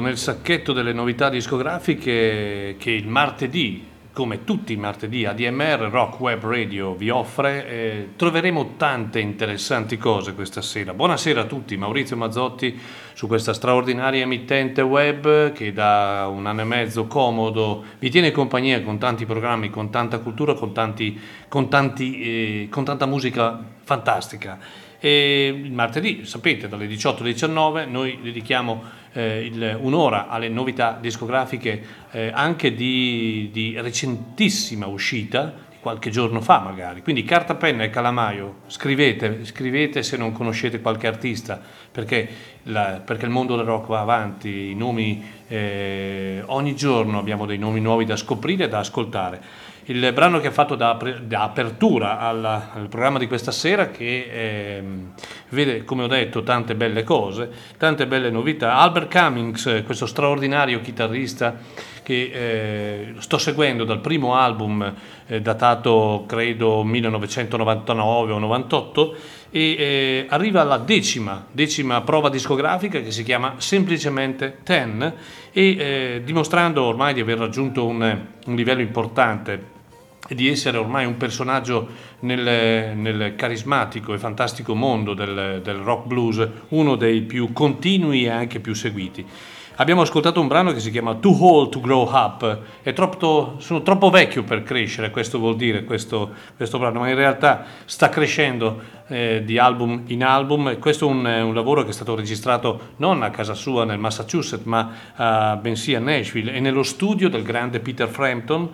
nel sacchetto delle novità discografiche che il martedì, come tutti i martedì, ADMR Rock Web Radio vi offre, eh, troveremo tante interessanti cose questa sera. Buonasera a tutti, Maurizio Mazzotti su questa straordinaria emittente web che da un anno e mezzo comodo vi tiene compagnia con tanti programmi, con tanta cultura, con, tanti, con, tanti, eh, con tanta musica fantastica. E il martedì, sapete, dalle 18 alle 19 noi dedichiamo eh, il- un'ora alle novità discografiche eh, anche di, di recentissima uscita, di qualche giorno fa magari. Quindi carta, penna e calamaio, scrivete, scrivete se non conoscete qualche artista, perché, la- perché il mondo del rock va avanti, nomi, eh, ogni giorno abbiamo dei nomi nuovi da scoprire e da ascoltare. Il brano che ha fatto da, da apertura alla- al programma di questa sera, che ehm, vede, come ho detto, tante belle cose, tante belle novità. Albert Cummings, eh, questo straordinario chitarrista che eh, sto seguendo dal primo album eh, datato credo 1999 o 98 e eh, arriva alla decima, decima prova discografica che si chiama semplicemente Ten e eh, dimostrando ormai di aver raggiunto un, un livello importante e di essere ormai un personaggio nel, nel carismatico e fantastico mondo del, del rock blues, uno dei più continui e anche più seguiti. Abbiamo ascoltato un brano che si chiama Too Old to Grow Up, troppo, sono troppo vecchio per crescere, questo vuol dire questo, questo brano, ma in realtà sta crescendo eh, di album in album questo è un, un lavoro che è stato registrato non a casa sua nel Massachusetts, ma eh, bensì a Nashville e nello studio del grande Peter Frampton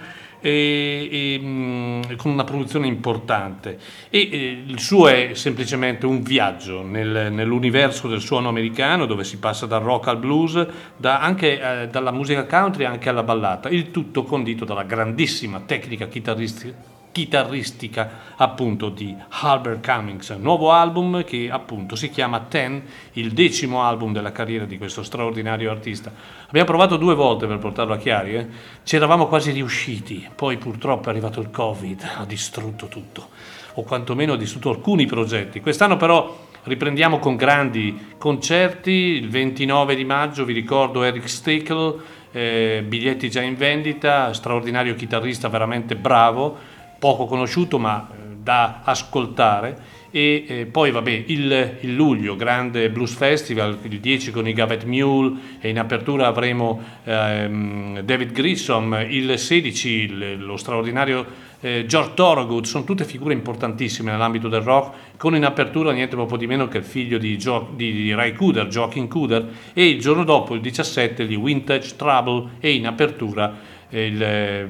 e, e, mh, con una produzione importante. E eh, il suo è semplicemente un viaggio nel- nell'universo del suono americano dove si passa dal rock al blues da- anche eh, dalla musica country anche alla ballata il tutto condito dalla grandissima tecnica chitarristica chitarristica appunto di Albert Cummings, nuovo album che appunto si chiama Ten, il decimo album della carriera di questo straordinario artista. Abbiamo provato due volte per portarlo a Chiari, eh? ci eravamo quasi riusciti, poi purtroppo è arrivato il Covid, ha distrutto tutto, o quantomeno ha distrutto alcuni progetti. Quest'anno però riprendiamo con grandi concerti, il 29 di maggio vi ricordo Eric Stickel, eh, biglietti già in vendita, straordinario chitarrista veramente bravo, poco conosciuto ma eh, da ascoltare. E eh, poi vabbè il, il, luglio grande blues festival il 10 con i Gavet Mule e in apertura avremo ehm, David Grissom il 16 il, lo straordinario eh, George Thorogood. Sono tutte figure importantissime nell'ambito del rock con in apertura niente proprio di meno che il figlio di, jo- di Ray Cooder Joaquin Cooder e il giorno dopo il 17 di Vintage Trouble e in apertura il eh,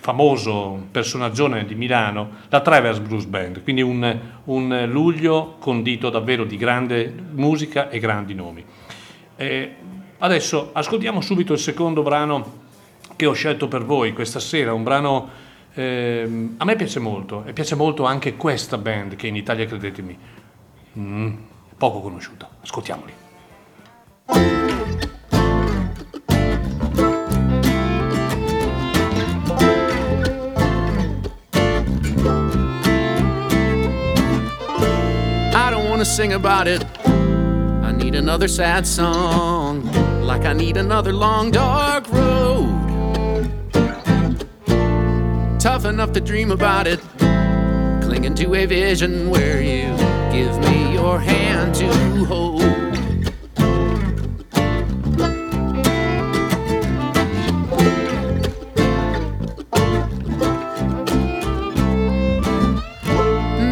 famoso personaggio di Milano, la Travers Blues Band, quindi un, un, luglio condito davvero di grande musica e grandi nomi. Eh, adesso ascoltiamo subito il secondo brano che ho scelto per voi questa sera, un brano eh, a me piace molto e piace molto anche questa band che in Italia, credetemi, mm, poco conosciuta. Ascoltiamoli. Sing about it. I need another sad song, like I need another long, dark road. Tough enough to dream about it, clinging to a vision where you give me your hand to hold.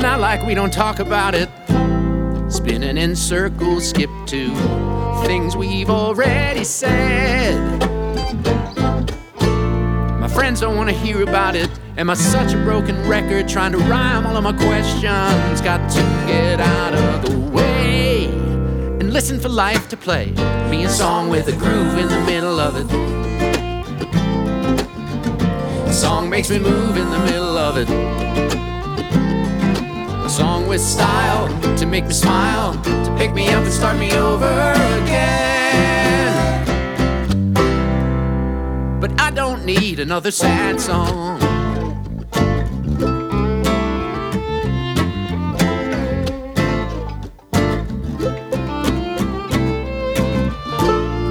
Not like we don't talk about it spinning in circles, skip to things we've already said. My friends don't want to hear about it. Am I such a broken record trying to rhyme all of my questions? Got to get out of the way and listen for life to play. Me a song with a groove in the middle of it. A song makes me move in the middle of it song with style to make me smile, to pick me up and start me over again. But I don't need another sad song.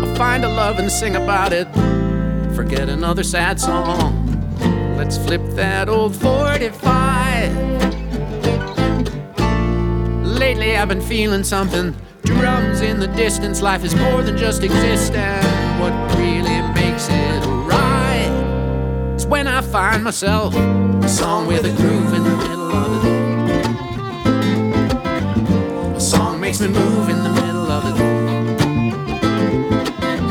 I'll find a love and sing about it. Forget another sad song. Let's flip that old 45 lately I've been feeling something. Drums in the distance, life is more than just existing. What really makes it right is when I find myself a song with a groove in the middle of it. A song makes me move in the middle of it.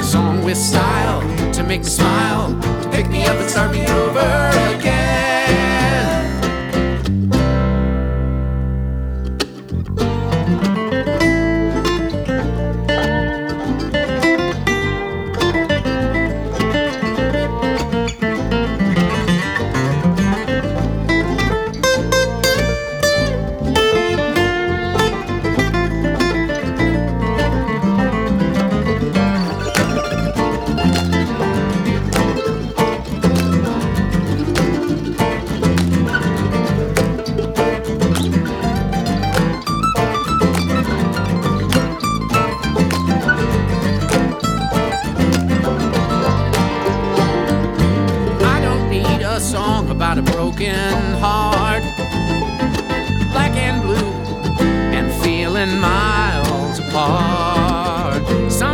A song with style to make me smile, to pick me up and start me over again.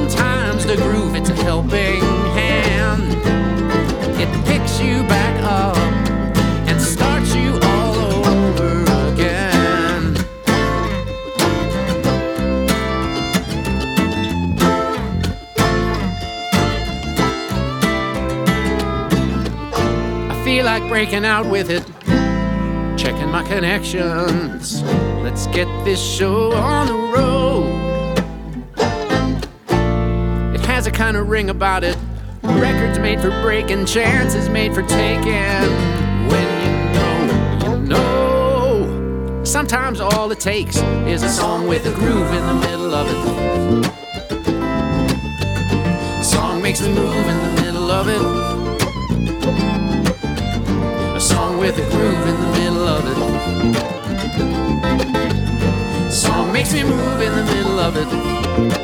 Sometimes the groove, it's a helping hand. It picks you back up and starts you all over again. I feel like breaking out with it, checking my connections. Let's get this show on the road. Kind of ring about it. Records made for breaking, chances made for taking. When you know, you know. Sometimes all it takes is a song with a groove in the middle of it. A song makes me move in the middle of it A song with a groove in the middle of it. Song makes me move in the middle of it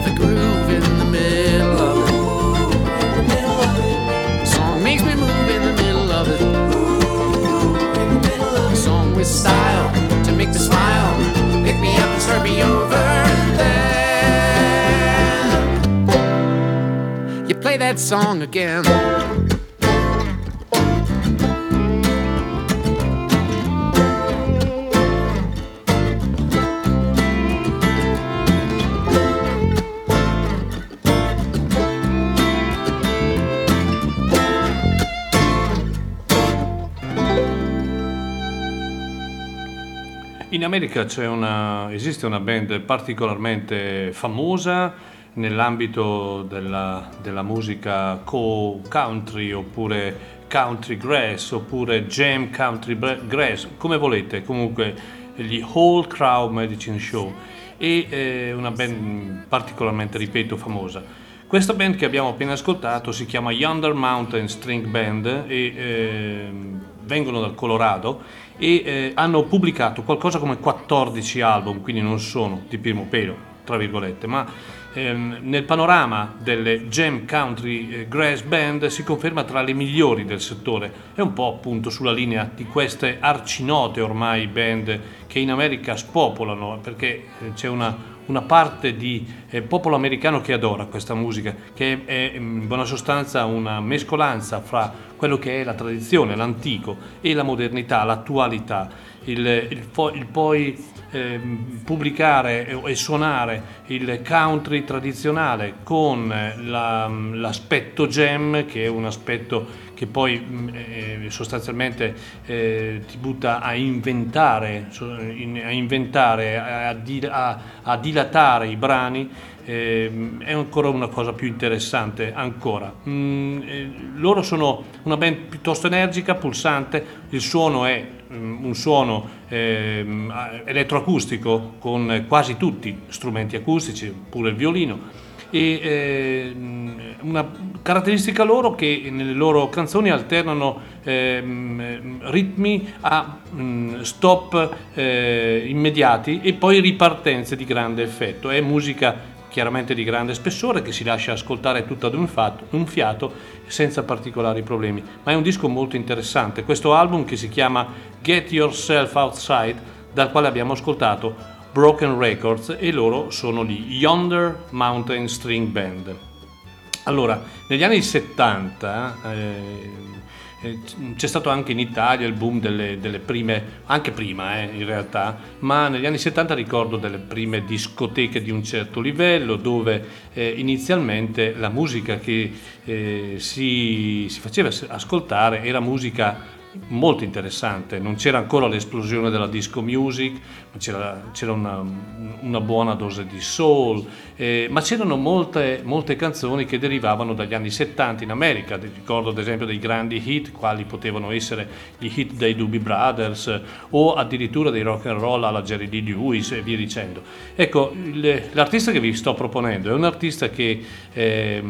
with a groove in the middle of it. Ooh, middle of it. Song makes me move in the middle of it. Ooh, middle of it. Song with style to make the smile. Pick me up and start me over and then you play that song again. America una, esiste una band particolarmente famosa nell'ambito della, della musica co-country oppure country grass oppure jam country grass, come volete, comunque gli Whole Crowd Medicine Show e eh, una band particolarmente, ripeto, famosa. Questa band che abbiamo appena ascoltato si chiama Yonder Mountain String Band e eh, vengono dal Colorado e eh, hanno pubblicato qualcosa come 14 album, quindi non sono di primo pelo, tra virgolette, ma ehm, nel panorama delle Jam Country eh, Grass Band si conferma tra le migliori del settore. È un po' appunto sulla linea di queste arcinote ormai band che in America spopolano, perché eh, c'è una, una parte di eh, popolo americano che adora questa musica, che è in buona sostanza una mescolanza fra quello che è la tradizione, l'antico e la modernità, l'attualità. Il, il, il poi eh, pubblicare e, e, suonare il country tradizionale con la, l'aspetto jam, che è un aspetto che poi eh, sostanzialmente eh, ti butta a inventare, a, inventare a, a, a dilatare i brani, eh, è ancora una cosa più interessante. Mm, eh, loro sono una band piuttosto energica, pulsante, il suono è mm, un suono eh, elettroacustico con quasi tutti strumenti acustici, pure il violino e eh, una caratteristica loro che nelle loro canzoni alternano eh, ritmi a mh, stop eh, immediati e poi ripartenze di grande effetto. È musica chiaramente di grande spessore che si lascia ascoltare tutta ad un, fatto, un fiato senza particolari problemi, ma è un disco molto interessante. Questo album che si chiama Get Yourself Outside, dal quale abbiamo ascoltato Broken Records e loro sono gli Yonder Mountain String Band. Allora, negli anni 70 eh, eh, c'è stato anche in Italia il boom delle, delle prime, anche prima eh, in realtà, ma negli anni 70 ricordo delle prime discoteche di un certo livello dove eh, inizialmente la musica che eh, si, si faceva ascoltare era musica molto interessante, non c'era ancora l'esplosione della disco music, c'era, c'era una, una, buona dose di soul, eh, ma c'erano molte, molte, canzoni che derivavano dagli anni 70 in America, ricordo ad esempio dei grandi hit, quali potevano essere gli hit dei Doobie Brothers o addirittura dei rock and roll alla Jerry Lee Lewis e via dicendo. Ecco, l'artista che vi sto proponendo è un artista che eh,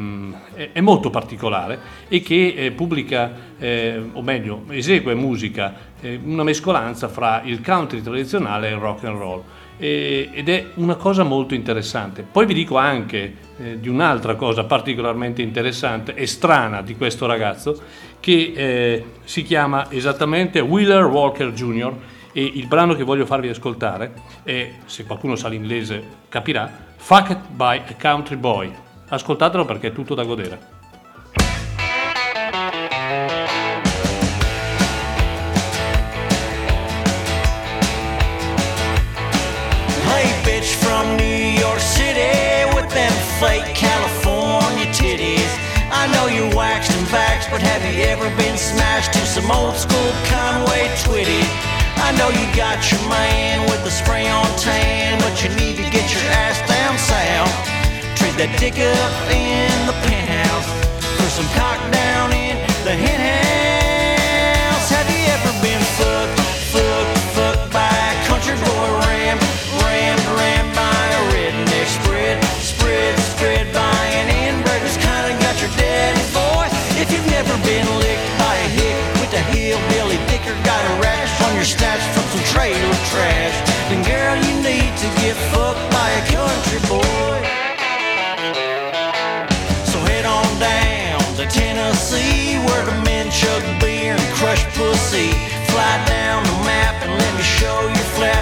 è molto particolare e che eh, pubblica, eh, o meglio, esegue musica, eh, una mescolanza fra il country tradizionale e il rock and roll. ed è una cosa molto interessante. Poi vi dico anche eh, di un'altra cosa particolarmente interessante e strana di questo ragazzo che eh, si chiama esattamente Wheeler Walker Jr. e il brano che voglio farvi ascoltare è, se qualcuno sa l'inglese capirà, Fucked by a Country Boy. Ascoltatelo perché è tutto da godere. Fake California titties. I know you're waxed and vaxxed, but have you ever been smashed to some old school Conway Twitty? I know you got your man with the spray on tan, but you need to get your ass down south. Trade that dick up in the penthouse for some cock down in the hen rash on your stats from some trailer trash, then girl you need to get fucked by a country boy. So head on down to Tennessee where the men chug beer and crush pussy. Fly down the map and let me show you flat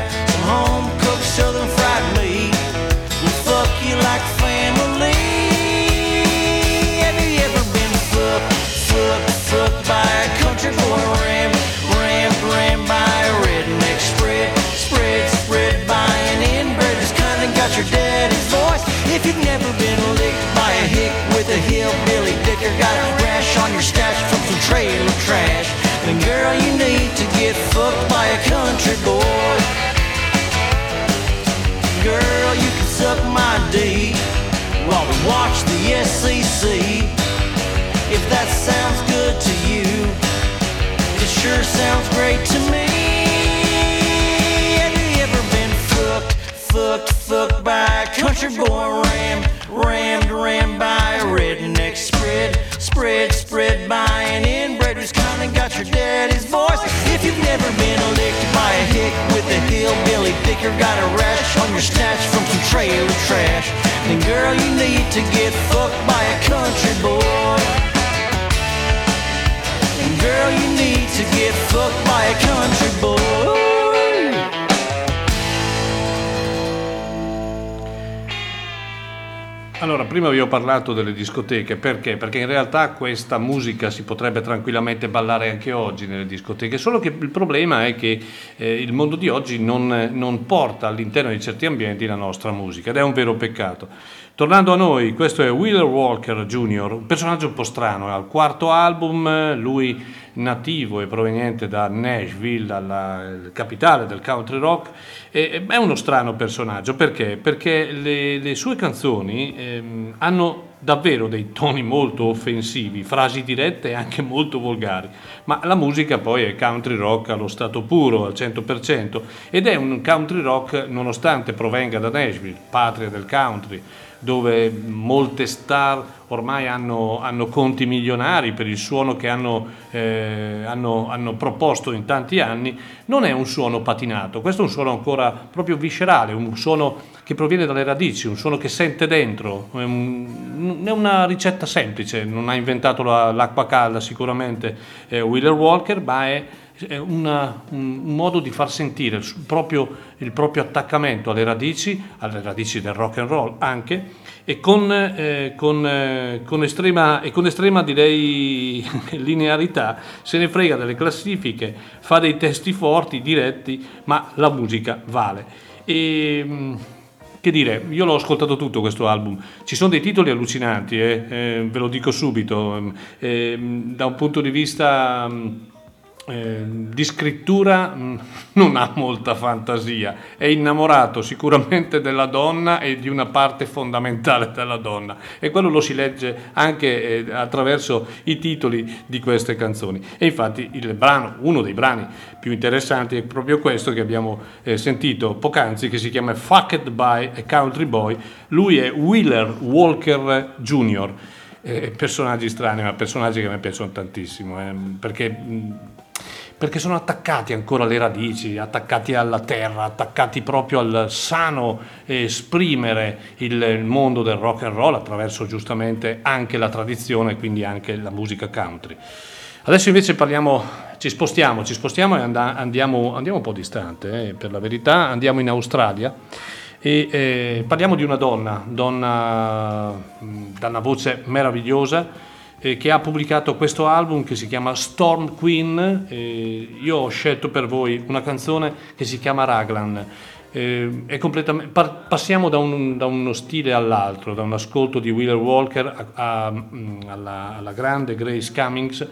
trailer trash. Then girl, you need to get fucked by a country boy. Girl, you can suck my D while we watch the SEC. If that sounds good to you, it sure sounds great to me. Have you ever been fucked, fucked, fucked by a country boy Rammed, rammed, rammed by a redneck spread, spread, spread by an down and got your daddy's voice. If you've never been licked by a hick with a hillbilly thicker, got a rash on your snatch from some trailer trash, then girl, you need to get fucked by a country boy. And girl, you need to get fucked by a country boy. Prima vi ho parlato delle discoteche, perché? Perché in realtà questa musica si potrebbe tranquillamente ballare anche oggi nelle discoteche, solo che il problema è che eh, il mondo di oggi non, non porta all'interno di certi ambienti la nostra musica ed è un vero peccato. Tornando a noi, questo è Wheeler Walker Jr., un personaggio un po' strano, è al quarto album, lui nativo e proveniente da Nashville, la capitale del country rock, e, è uno strano personaggio, perché? Perché le, le sue canzoni ehm, hanno davvero dei toni molto offensivi, frasi dirette e anche molto volgari, ma la musica poi è country rock allo stato puro, al 100%, ed è un country rock nonostante provenga da Nashville, patria del country, dove molte star ormai hanno, hanno conti milionari per il suono che hanno, eh, hanno, hanno, proposto in tanti anni, non è un suono patinato, questo è un suono ancora proprio viscerale, un suono che proviene dalle radici, un suono che sente dentro, è, un, è una ricetta semplice, non ha inventato la, l'acqua calda sicuramente eh, Wheeler Walker, ma è è una, un, modo di far sentire il proprio, il proprio, attaccamento alle radici, alle radici del rock and roll anche, e con, eh, con, eh, con, estrema, e con estrema, direi, linearità se ne frega delle classifiche, fa dei testi forti, diretti, ma la musica vale. E, mm, che dire, io l'ho ascoltato tutto questo album, ci sono dei titoli allucinanti, eh, eh ve lo dico subito, eh, da un punto di vista mm, eh, di scrittura mm, non ha molta fantasia, è innamorato sicuramente della donna e di una parte fondamentale della donna e quello lo si legge anche eh, attraverso i titoli di queste canzoni. E infatti brano, uno dei brani più interessanti è proprio questo che abbiamo eh, sentito poc'anzi che si chiama Fucked by a Country Boy, lui è Wheeler Walker Jr. Eh, personaggi strani, ma personaggi che me piacciono tantissimo, eh, perché mh, perché sono attaccati ancora alle radici, attaccati alla terra, attaccati proprio al sano esprimere il, mondo del rock and roll attraverso giustamente anche la tradizione, quindi anche la musica country. Adesso invece parliamo, ci spostiamo, ci spostiamo e andiamo, andiamo un po' distante, eh, per la verità, andiamo in Australia e eh, parliamo di una donna, donna da una voce meravigliosa, eh, che ha pubblicato questo album che si chiama Storm Queen. Eh, io ho scelto per voi una canzone che si chiama Raglan. Eh, par- passiamo da, un, da, uno stile all'altro, da un ascolto di Wheeler Walker a, a, mm, alla, alla, grande Grace Cummings,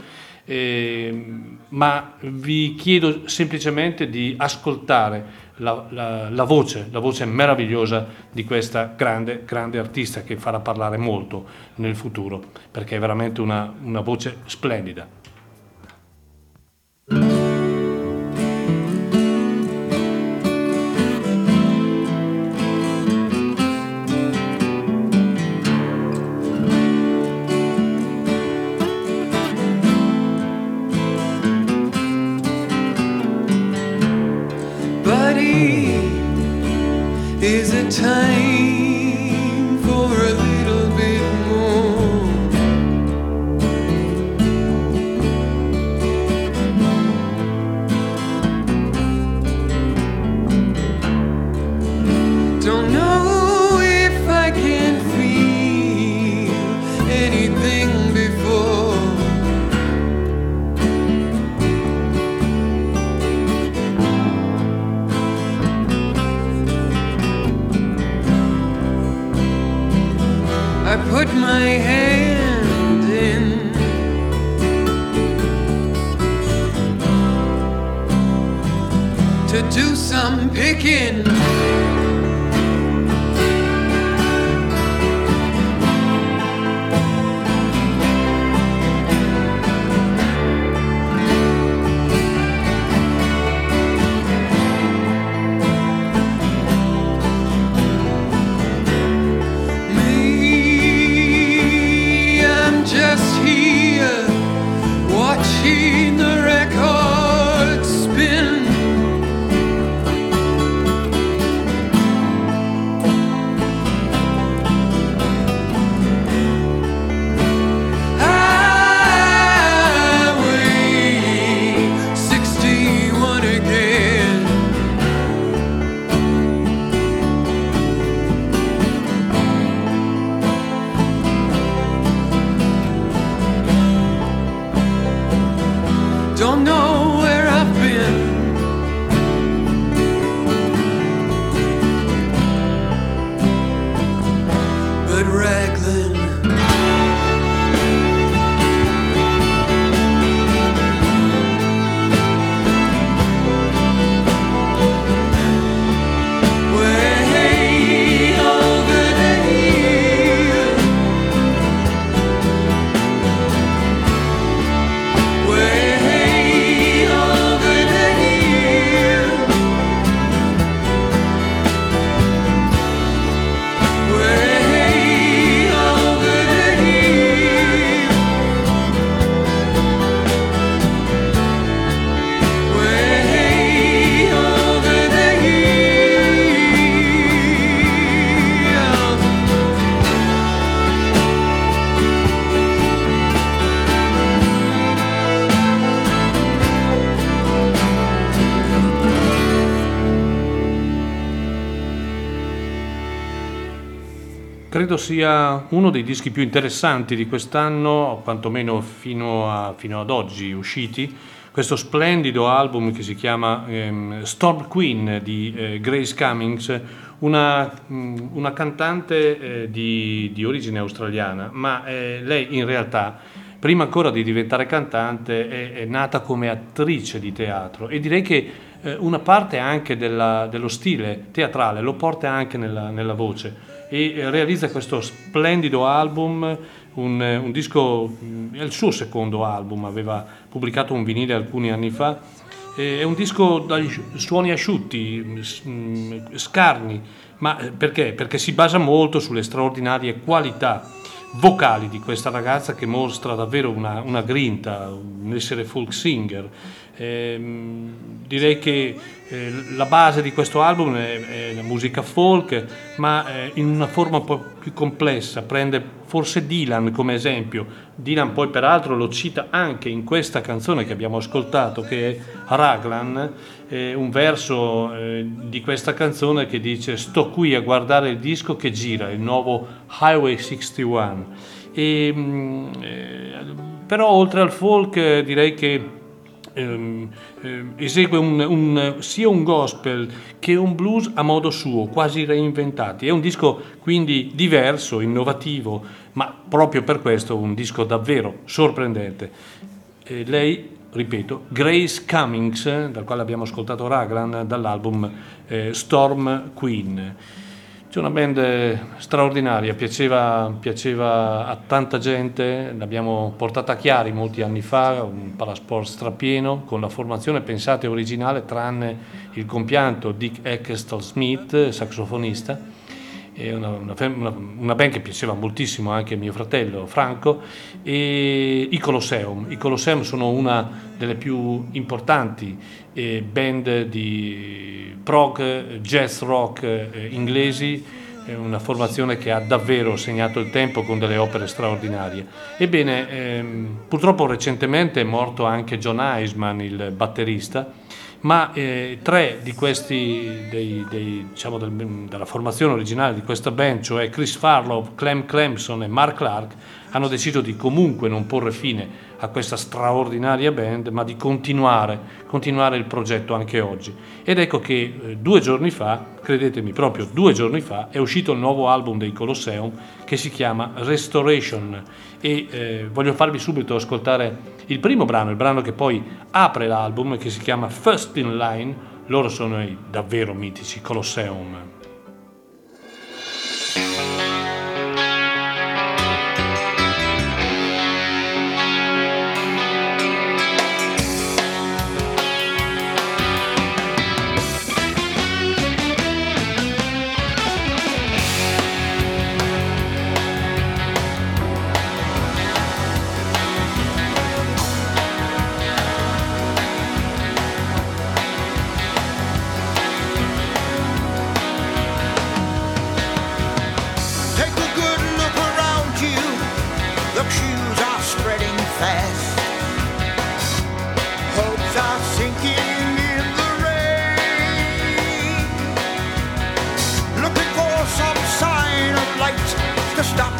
eh, ma vi chiedo semplicemente di ascoltare la, la, la, voce, la voce meravigliosa di questa grande, grande artista che farà parlare molto nel futuro, perché è veramente una, una voce splendida. to do some picking. Credo sia uno dei dischi più interessanti di quest'anno, quantomeno fino, a, fino ad oggi usciti. Questo splendido album che si chiama ehm, Storm Queen di eh, Grace Cummings, una, mh, una cantante eh, di, di, origine australiana, ma eh, lei in realtà prima ancora di diventare cantante è, è, nata come attrice di teatro e direi che eh, una parte anche della, dello stile teatrale lo porta anche nella, nella voce e eh, realizza questo splendido album, un, un disco, è il suo secondo album, aveva pubblicato un vinile alcuni anni fa, è un disco dai suoni asciutti, scarni, ma eh, perché? Perché si basa molto sulle straordinarie qualità vocali di questa ragazza che mostra davvero una, una grinta, un essere folk singer. Eh, direi che eh, la base di questo album è, la musica folk, ma eh, in una forma un po' più complessa. Prende forse Dylan come esempio. Dylan poi peraltro lo cita anche in questa canzone che abbiamo ascoltato, che è Raglan, un verso eh, di questa canzone che dice sto qui a guardare il disco che gira, il nuovo Highway 61. E, mm, eh, però oltre al folk direi che ehm, eh, esegue un, un, sia un gospel che un blues a modo suo, quasi reinventati. È un disco quindi diverso, innovativo, ma proprio per questo un disco davvero sorprendente. Eh, lei, ripeto, Grace Cummings, dal quale abbiamo ascoltato Raglan, dall'album eh, Storm Queen. C'è una band straordinaria, piaceva, piaceva, a tanta gente, l'abbiamo portata a Chiari molti anni fa, un palasport strapieno, con la formazione pensata e originale, tranne il compianto Dick Eckestal Smith, saxofonista, una, una, una, band che piaceva moltissimo anche a mio fratello Franco, e i Colosseum. I Colosseum sono una delle più importanti eh, band di prog, jazz rock eh, inglesi, è una formazione che ha davvero segnato il tempo con delle opere straordinarie. Ebbene, ehm, purtroppo recentemente è morto anche John Eisman, il batterista, ma eh, tre di questi, dei, dei, diciamo del, della formazione originale di questa band, cioè Chris Farlow, Clem Clemson e Mark Clark, hanno deciso di comunque non porre fine a questa straordinaria band, ma di continuare, continuare il progetto anche oggi. Ed ecco che eh, due giorni fa, credetemi proprio due giorni fa, è uscito il nuovo album dei Colosseum che si chiama Restoration e eh, voglio farvi subito ascoltare il primo brano, il brano che poi apre l'album che si chiama First in Line, loro sono i davvero mitici Colosseum.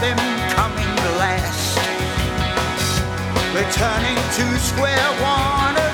them coming last. Returning to square one.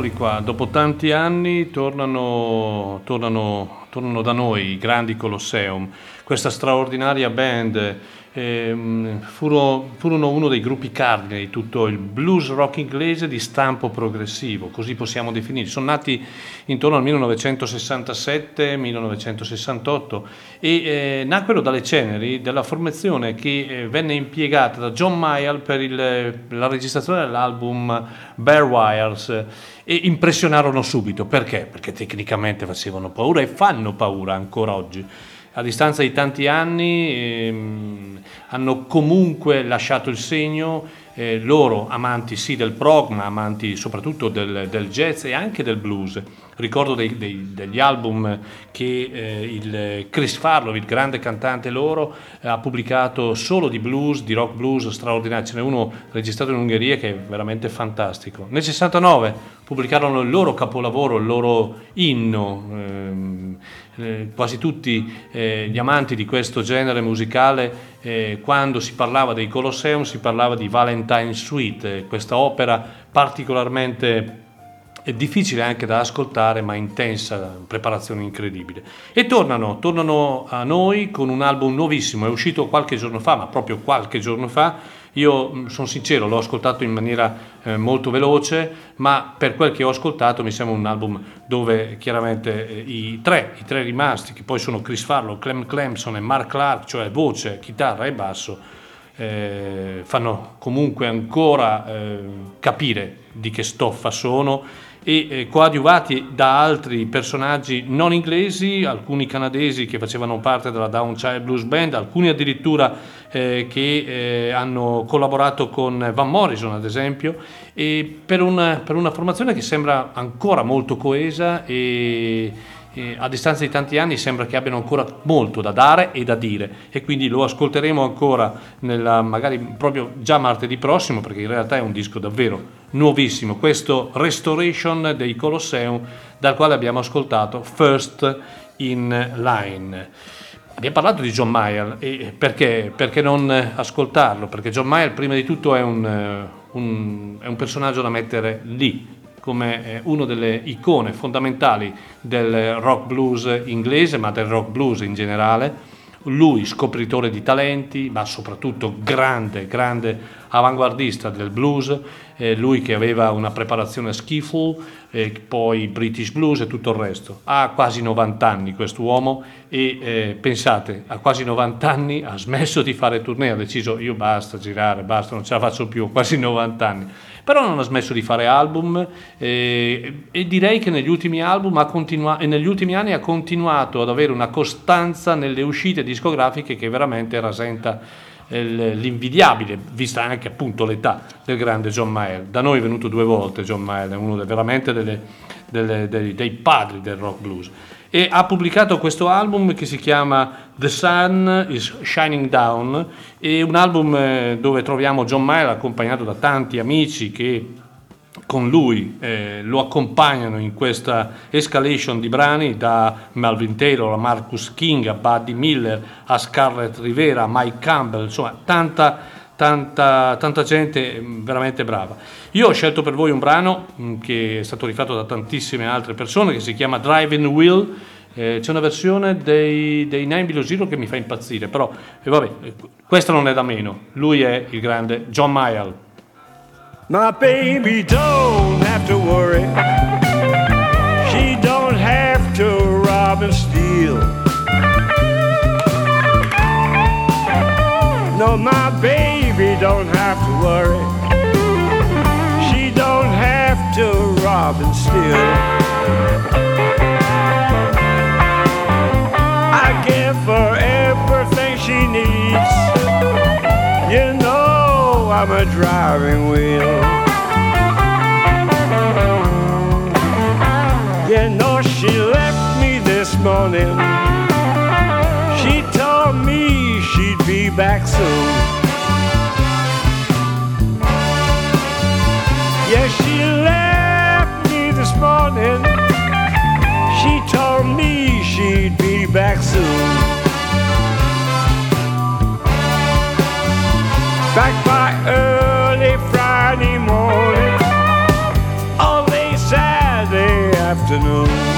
Eccoli qua, dopo tanti anni tornano, tornano, tornano da noi i grandi Colosseum, questa straordinaria band ehm, furono, furono, uno dei gruppi cardine di tutto il blues rock inglese di stampo progressivo, così possiamo definirli. Sono nati intorno al 1967-1968 e eh, nacquero dalle ceneri della formazione che eh, venne impiegata da John Mayall per il, la registrazione dell'album Bear Wires e impressionarono subito. Perché? Perché tecnicamente facevano paura e fanno paura ancora oggi a distanza di tanti anni ehm, hanno comunque lasciato il segno, eh, loro amanti sì del prog, ma amanti soprattutto del, del jazz e anche del blues. Ricordo dei, dei, degli album che eh, il Chris Farlow, il grande cantante loro, ha pubblicato solo di blues, di rock blues straordinario. Ce n'è uno registrato in Ungheria che è veramente fantastico. Nel 69 pubblicarono il loro capolavoro, il loro inno. Ehm, eh, quasi tutti eh, gli amanti di questo genere musicale, eh, quando si parlava dei Colosseum, si parlava di Valentine Suite, questa opera particolarmente difficile anche da ascoltare, ma intensa, preparazione incredibile. E tornano, tornano a noi con un album nuovissimo, è uscito qualche giorno fa, ma proprio qualche giorno fa. Io mm, sono sincero, l'ho ascoltato in maniera eh, molto veloce, ma per quel che ho ascoltato mi sembra un album dove chiaramente eh, i, tre, i tre rimasti, che poi sono Chris Farlow, Clem Clemson e Mark Clark, cioè voce, chitarra e basso, eh, fanno comunque ancora eh, capire di che stoffa sono e eh, coadiuvati da altri personaggi non inglesi, alcuni canadesi che facevano parte della Down Child Blues Band, alcuni addirittura eh, che eh, hanno collaborato con Van Morrison ad esempio, per una, per una formazione che sembra ancora molto coesa e eh, a distanza di tanti anni sembra che abbiano ancora molto da dare e da dire e quindi lo ascolteremo ancora nella, magari proprio già martedì prossimo perché in realtà è un disco davvero nuovissimo, questo Restoration dei Colosseum dal quale abbiamo ascoltato First in Line. Abbiamo parlato di John Mayer e perché, perché non ascoltarlo? Perché John Mayer prima di tutto è un, un, è un personaggio da mettere lì, come eh, una delle icone fondamentali del rock blues inglese, ma del rock blues in generale. Lui scopritore di talenti, ma soprattutto grande, grande avanguardista del blues, eh, lui che aveva una preparazione skiffle, eh, poi British blues e tutto il resto. Ha quasi 90 anni quest'uomo e eh, pensate, a quasi 90 anni ha smesso di fare tournée, ha deciso io basta girare, basta, non ce la faccio più, quasi 90 anni però non ha smesso di fare album eh, e direi che negli ultimi, continua- negli ultimi anni ha continuato ad avere una costanza nelle uscite discografiche che veramente rasenta eh, l'invidiabile, vista anche appunto l'età del grande John Mayer. Da noi è venuto due volte John Mayer, è uno veramente delle, delle, dei, dei padri del rock blues e ha pubblicato questo album che si chiama The Sun is Shining Down, è un album eh, dove troviamo John Mayer accompagnato da tanti amici che con lui eh, lo accompagnano in questa escalation di brani da Melvin Taylor a Marcus King a Buddy Miller a Scarlett Rivera a Mike Campbell, insomma tanta tanta, tanta gente mm, veramente brava. Io ho scelto per voi un brano mm, che è stato rifatto da tantissime altre persone che si chiama Driving Wheel. Eh, c'è una versione dei, dei Nine Below Zero che mi fa impazzire, però eh, vabbè, questa non è da meno. Lui è il grande John Mayall. My baby don't have to worry. She don't have to rob and steal. No, my baby don't have to worry. She don't have to rob and steal. I give her everything she needs. You know I'm a driving wheel. You know she left me this morning. She told me she'd be back soon. Morning. She told me she'd be back soon. Back by early Friday morning. All they said afternoon.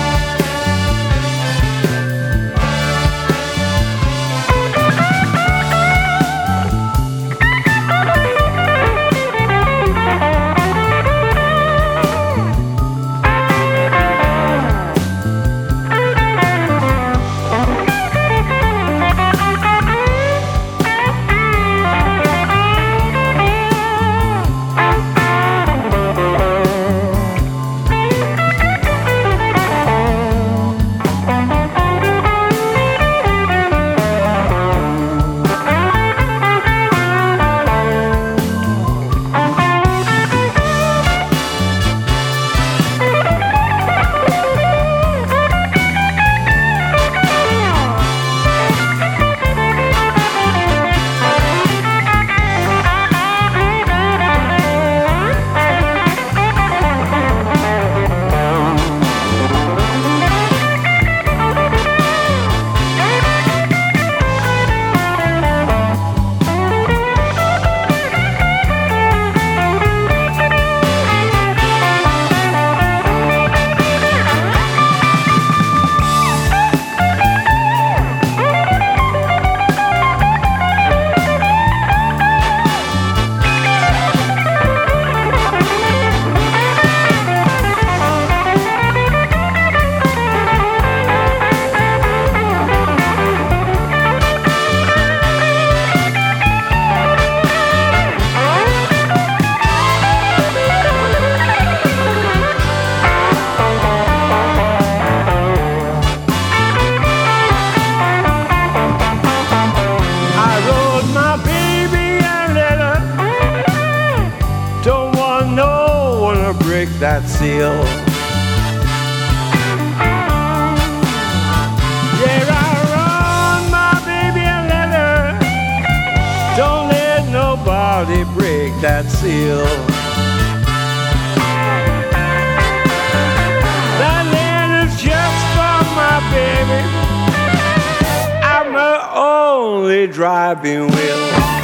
That seal. Yeah, I my baby a letter. Don't let nobody break that seal. That letter's just for my baby. I'm her only driving wheel.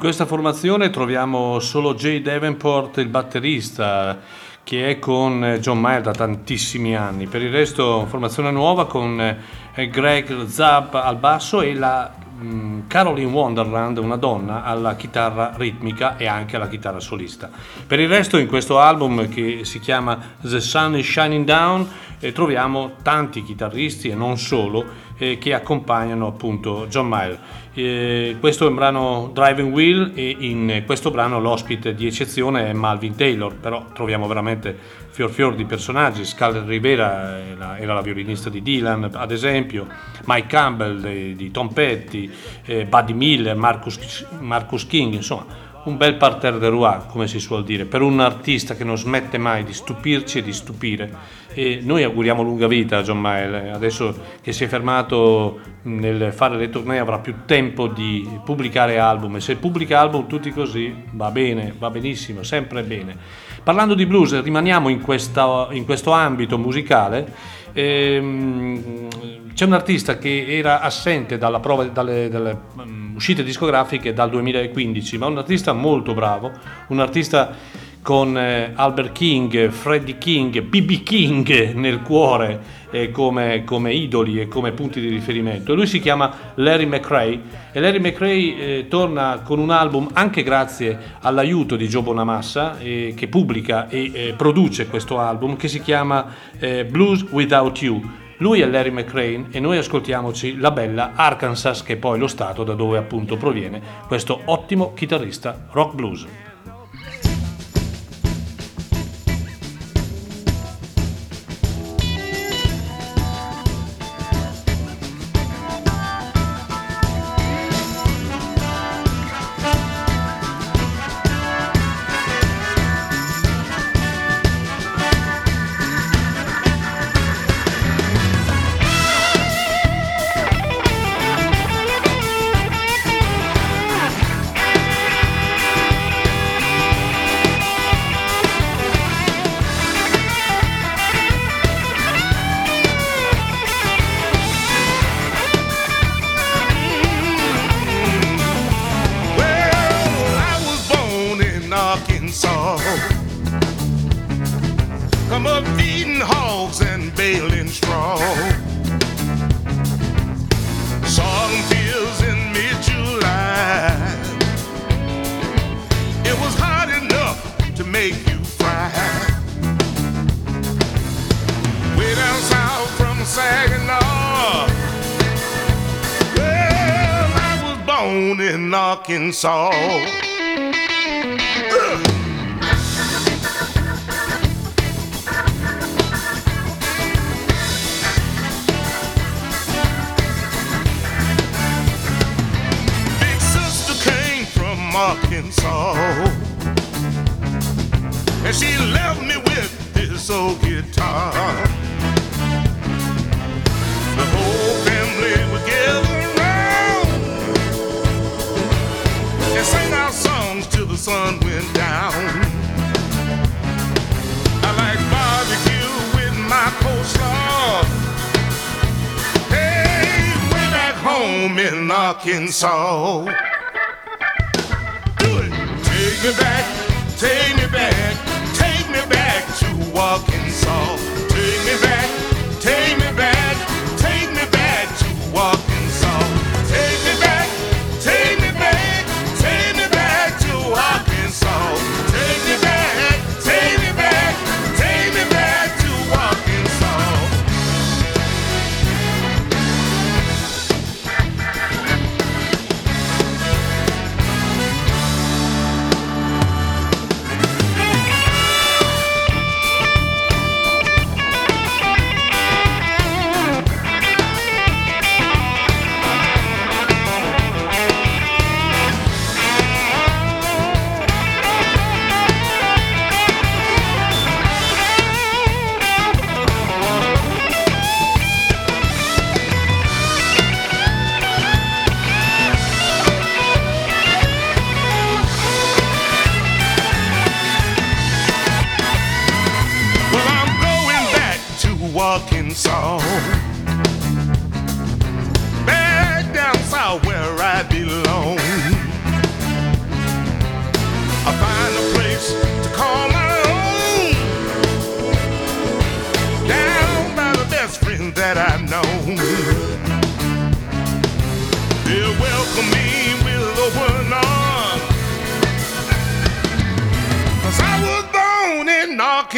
In questa formazione troviamo solo Jay Davenport, il batterista, che è con John Mayer da tantissimi anni. Per il resto, formazione nuova con eh, Greg Zapp al basso e la mm, Caroline Wonderland, una donna, alla chitarra ritmica e anche alla chitarra solista. Per il resto, in questo album che si chiama The Sun is Shining Down, eh, troviamo tanti chitarristi e non solo eh, che accompagnano appunto John Mayer. Eh, questo è un brano Driving Wheel e in questo brano l'ospite di eccezione è Malvin Taylor, però troviamo veramente fior fior di personaggi, Scarlett Rivera era, era la violinista di Dylan ad esempio, Mike Campbell di, di Tom Petty, eh, Buddy Miller, Marcus, Marcus King, insomma un bel parterre de roi, come si suol dire, per un artista che non smette mai di stupirci e di stupire. E noi auguriamo lunga vita a John Mayer, adesso che si è fermato nel fare le tournée avrà più tempo di pubblicare album e se pubblica album tutti così va bene, va benissimo, sempre bene. Parlando di blues, rimaniamo in, questa, in questo ambito musicale. Ehm, c'è un artista che era assente dalla prova, dalle, dalle um, uscite discografiche dal 2015, ma un artista molto bravo, un artista con eh, Albert King, Freddie King, BB King nel cuore eh, come, come, idoli e come punti di riferimento. Lui si chiama Larry McRae e Larry McRae eh, torna con un album anche grazie all'aiuto di Joe Bonamassa eh, che pubblica e eh, produce questo album che si chiama eh, Blues Without You. Lui è Larry McRae e noi ascoltiamoci la bella Arkansas che è poi lo stato da dove appunto proviene questo ottimo chitarrista rock blues. And she left me with this old guitar. The whole family would gather around and sing our songs till the sun went down. I like barbecue with my coleslaw. Hey, way back home in Arkansas. Do it. Take me back, take me back, take me back to Arkansas.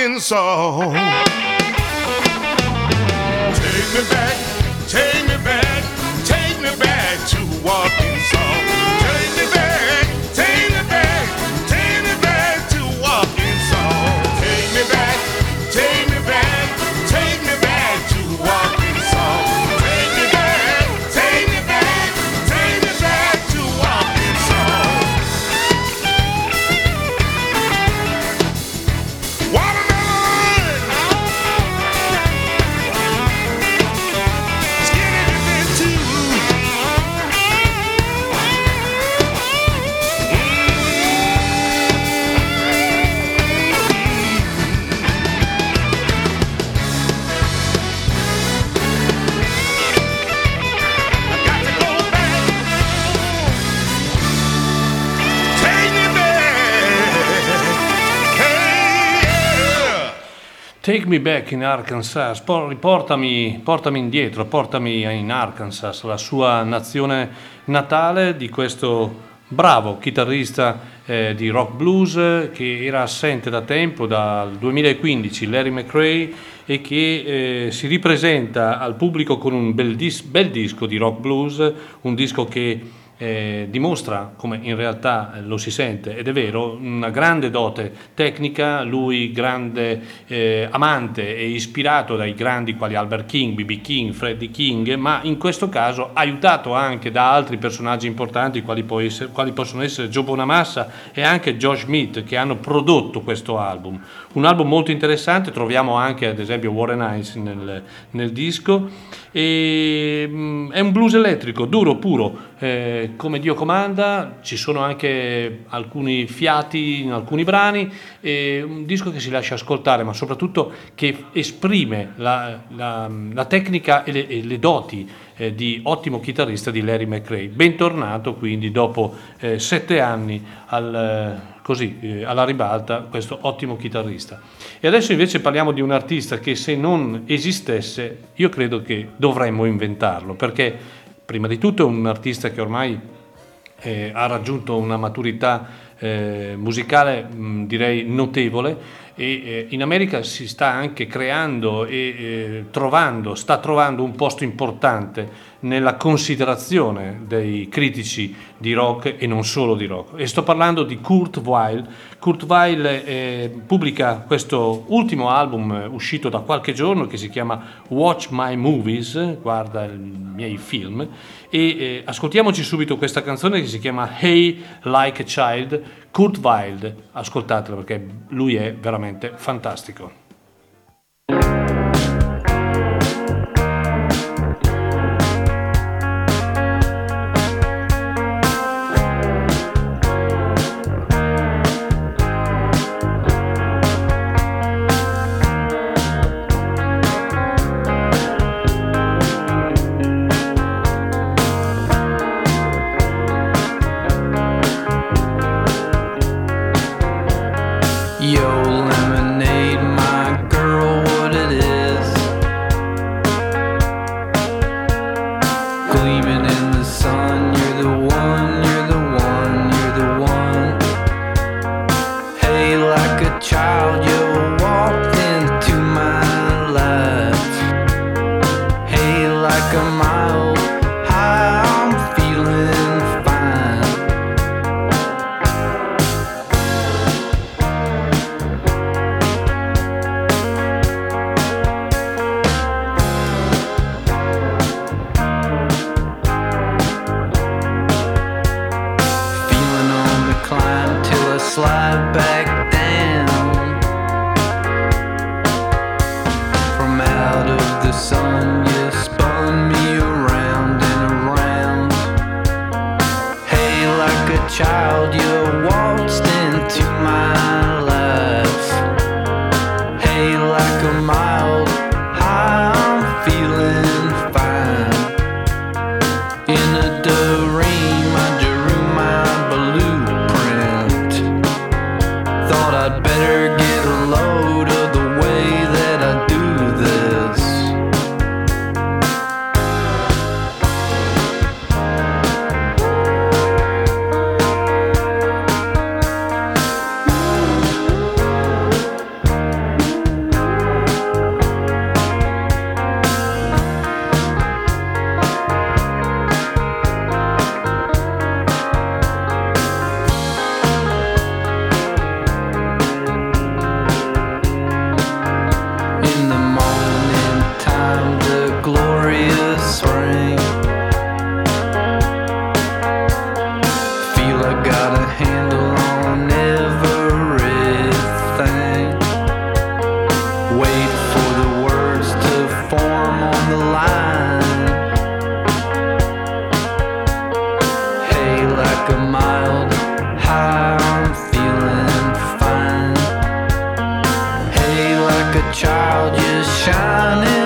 In Arkansas. Take me back, take me back, take me back to Arkansas. Take me back in Arkansas, Por- riportami, portami indietro, portami in Arkansas, la sua nazione natale di questo bravo chitarrista eh, di rock blues che era assente da tempo, dal 2015, Larry McRae, e che eh, si ripresenta al pubblico con un bel, dis- bel disco di rock blues, un disco che eh, dimostra, come in realtà lo si sente, ed è vero, una grande dote tecnica, lui grande eh, amante e ispirato dai grandi quali Albert King, B.B. King, Freddie King, ma in questo caso aiutato anche da altri personaggi importanti quali, essere- quali possono essere Joe Bonamassa e anche Josh Smith che hanno prodotto questo album. Un album molto interessante, troviamo anche ad esempio Warren Hines nel, nel disco. E mm, è un blues elettrico, duro, puro, eh, come Dio comanda, ci sono anche alcuni fiati in alcuni brani, e un disco che si lascia ascoltare, ma soprattutto che esprime la, la- la tecnica e le, e le doti eh, di ottimo chitarrista di Larry McRae. Bentornato quindi dopo eh, sette anni al, eh, così, eh, alla ribalta questo ottimo chitarrista. E adesso invece parliamo di un artista che se non esistesse io credo che dovremmo inventarlo perché prima di tutto è un artista che ormai eh, ha raggiunto una maturità musicale mh, direi notevole e eh, in America si sta anche creando e eh, trovando, sta trovando un posto importante nella considerazione dei critici di rock e non solo di rock. E sto parlando di Kurt Weill. Kurt Weill eh, pubblica questo ultimo album eh, uscito da qualche giorno che si chiama Watch My Movies, guarda i miei film, e eh, ascoltiamoci subito questa canzone che si chiama Hey Like a Child, Kurt Weill, ascoltatela perché lui è veramente fantastico. Like a child, just shining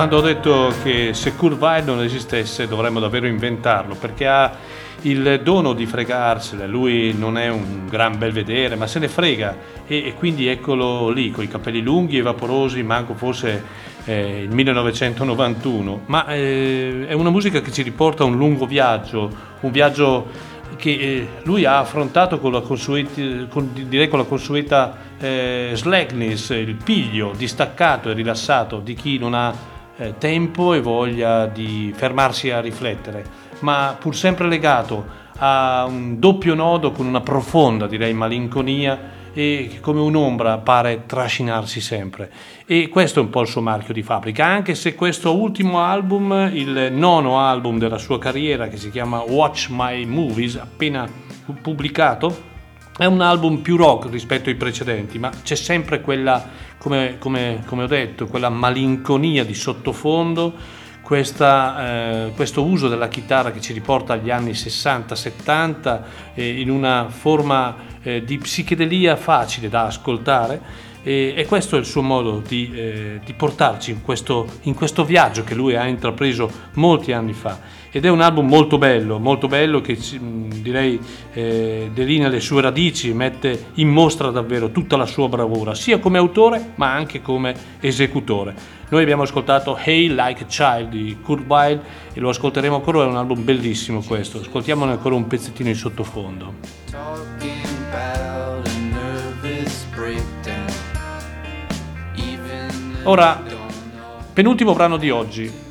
Quando ho detto che se Weill non esistesse dovremmo davvero inventarlo perché ha il dono di fregarsene, lui non è un gran bel vedere ma se ne frega. E, e quindi eccolo lì con i capelli lunghi e vaporosi, manco fosse eh, il 1991, ma eh, è una musica che ci riporta a un lungo viaggio, un viaggio che eh, lui ha affrontato con la consueta, con, direi con la consueta eh, slackness, il piglio distaccato e rilassato di chi non ha eh, tempo e voglia di fermarsi a riflettere, ma pur sempre legato a un doppio nodo con una profonda, direi, malinconia e che come un'ombra pare trascinarsi sempre. E questo è un po' il suo marchio di fabbrica, anche se questo ultimo album, il nono album della sua carriera, che si chiama Watch My Movies, appena pubblicato, è un album più rock rispetto ai precedenti, ma c'è sempre quella, come, come- come ho detto, quella malinconia di sottofondo, questa, eh, questo uso della chitarra che ci riporta agli anni 60-70 eh, in una forma eh, di psichedelia facile da ascoltare e, e questo è il suo modo di, eh, di portarci in questo, in questo viaggio che lui ha intrapreso molti anni fa ed è un album molto bello, molto bello che direi eh, delinea le sue radici, mette in mostra davvero tutta la sua bravura, sia come autore ma anche come esecutore. Noi abbiamo ascoltato Hey Like a Child di Kurt Weill e lo ascolteremo ancora, è un album bellissimo questo, ascoltiamone ancora un pezzettino in sottofondo. Talking about a nervous breakdown. Even Ora, penultimo brano di oggi,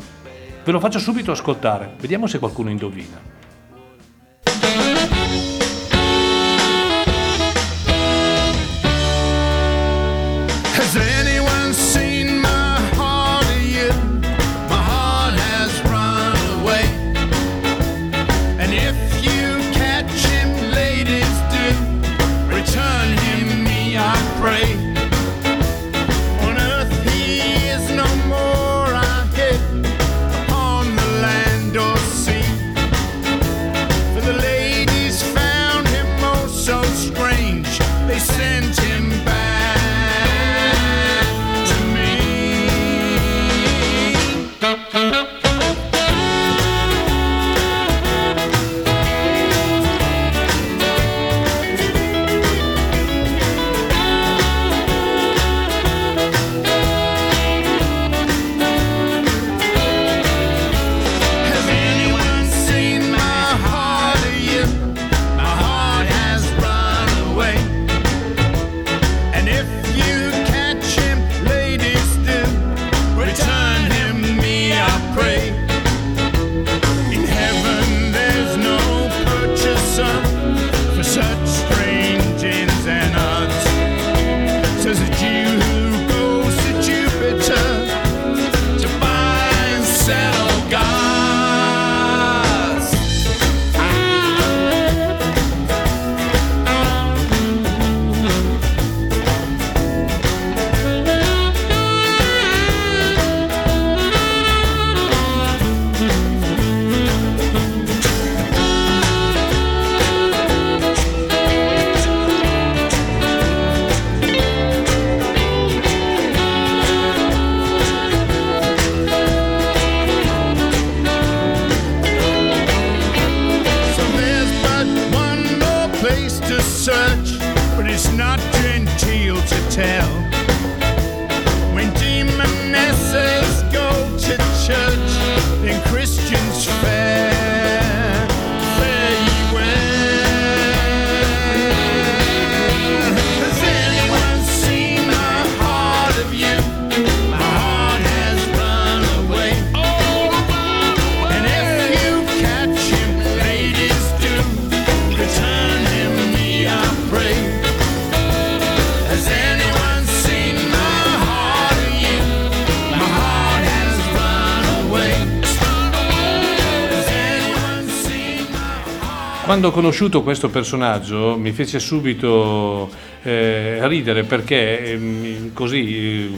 ve lo faccio subito ascoltare, vediamo se qualcuno indovina. Quando ho conosciuto questo personaggio mi fece subito eh, ridere perché ehm, così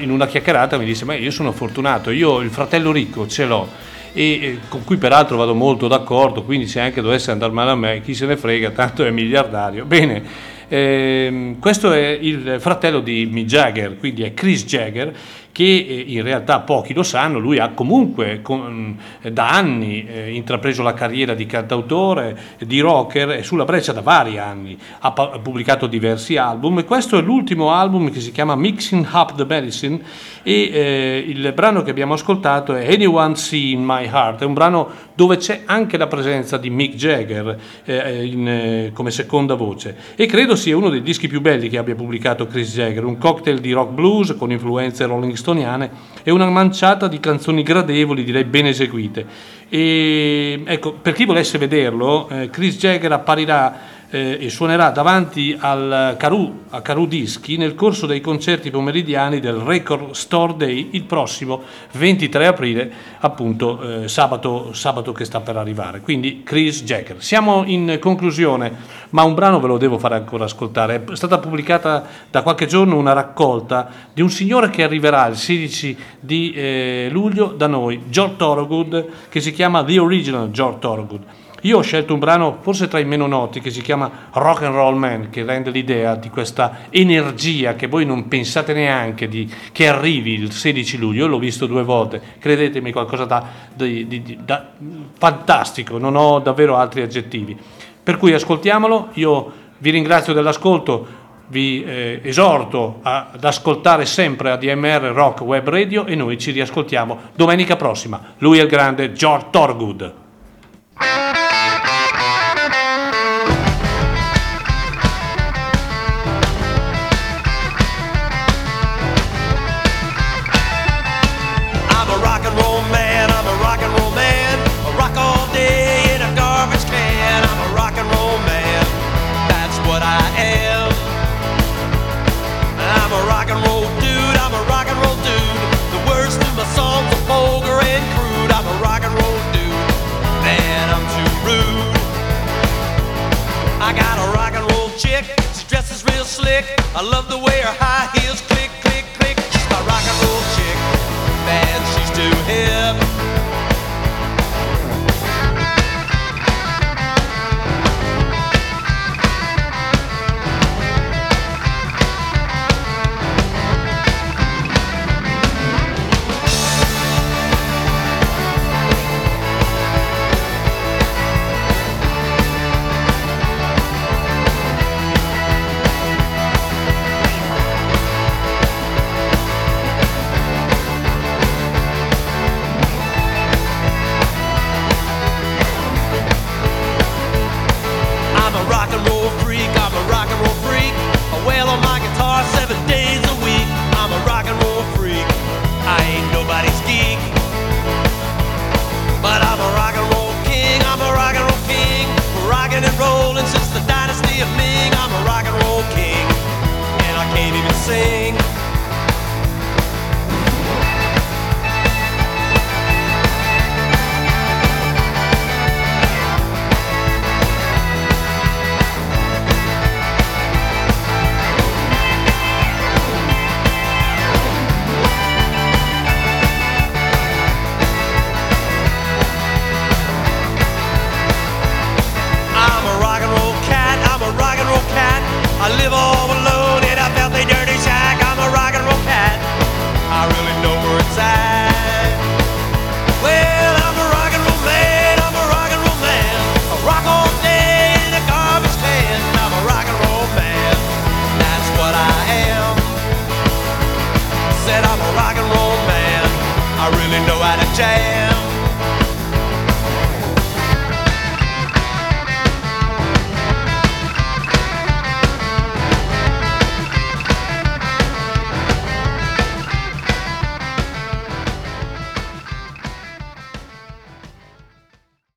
in una chiacchierata mi disse ma io sono fortunato, io il fratello ricco ce l'ho e eh, con cui peraltro vado molto d'accordo, quindi se anche dovesse andare male a me chi se ne frega, tanto è miliardario. Bene, ehm, questo è il fratello di Mick Jagger, quindi è Chris Jagger che eh, in realtà pochi lo sanno, lui ha comunque eh, da anni eh, intrapreso la carriera di cantautore, di rocker e sulla breccia da vari anni, ha pubblicato diversi album e questo è l'ultimo album che si chiama Mixing Up the Medicine e il brano che abbiamo ascoltato è Anyone See in My Heart, è un brano dove c'è anche la presenza di Mick Jagger in, come seconda voce. E credo sia uno dei dischi più belli che abbia pubblicato Chris Jagger, un cocktail di rock blues con influenze rolling stoniane e una manciata di canzoni gradevoli, direi ben eseguite. E, ecco, per chi volesse vederlo, eh, Chris Jagger apparirà eh, e suonerà davanti al Caru, a Caru Dischi nel corso dei concerti pomeridiani del Record Store Day il prossimo 23 aprile, appunto eh, sabato, sabato che sta per arrivare. Quindi Chris Jagger. Siamo in conclusione, ma un brano ve lo devo fare ancora ascoltare. È stata pubblicata da qualche giorno una raccolta di un signore che arriverà il 16 di eh, luglio da noi, George Thorogood, che si chiama The Original George Thorogood. Io ho scelto un brano forse tra i meno noti che si chiama Rock and Roll Man, che rende l'idea di questa energia che voi non pensate neanche di, che arrivi il 16 luglio. Io l'ho visto due volte, credetemi, qualcosa da, di- di- da- fantastico, non ho davvero altri aggettivi. Per cui ascoltiamolo, io vi ringrazio dell'ascolto, vi eh, esorto a- ad ascoltare sempre ADMR Rock Web Radio e noi ci riascoltiamo domenica prossima. Lui è il grande George Thorgood.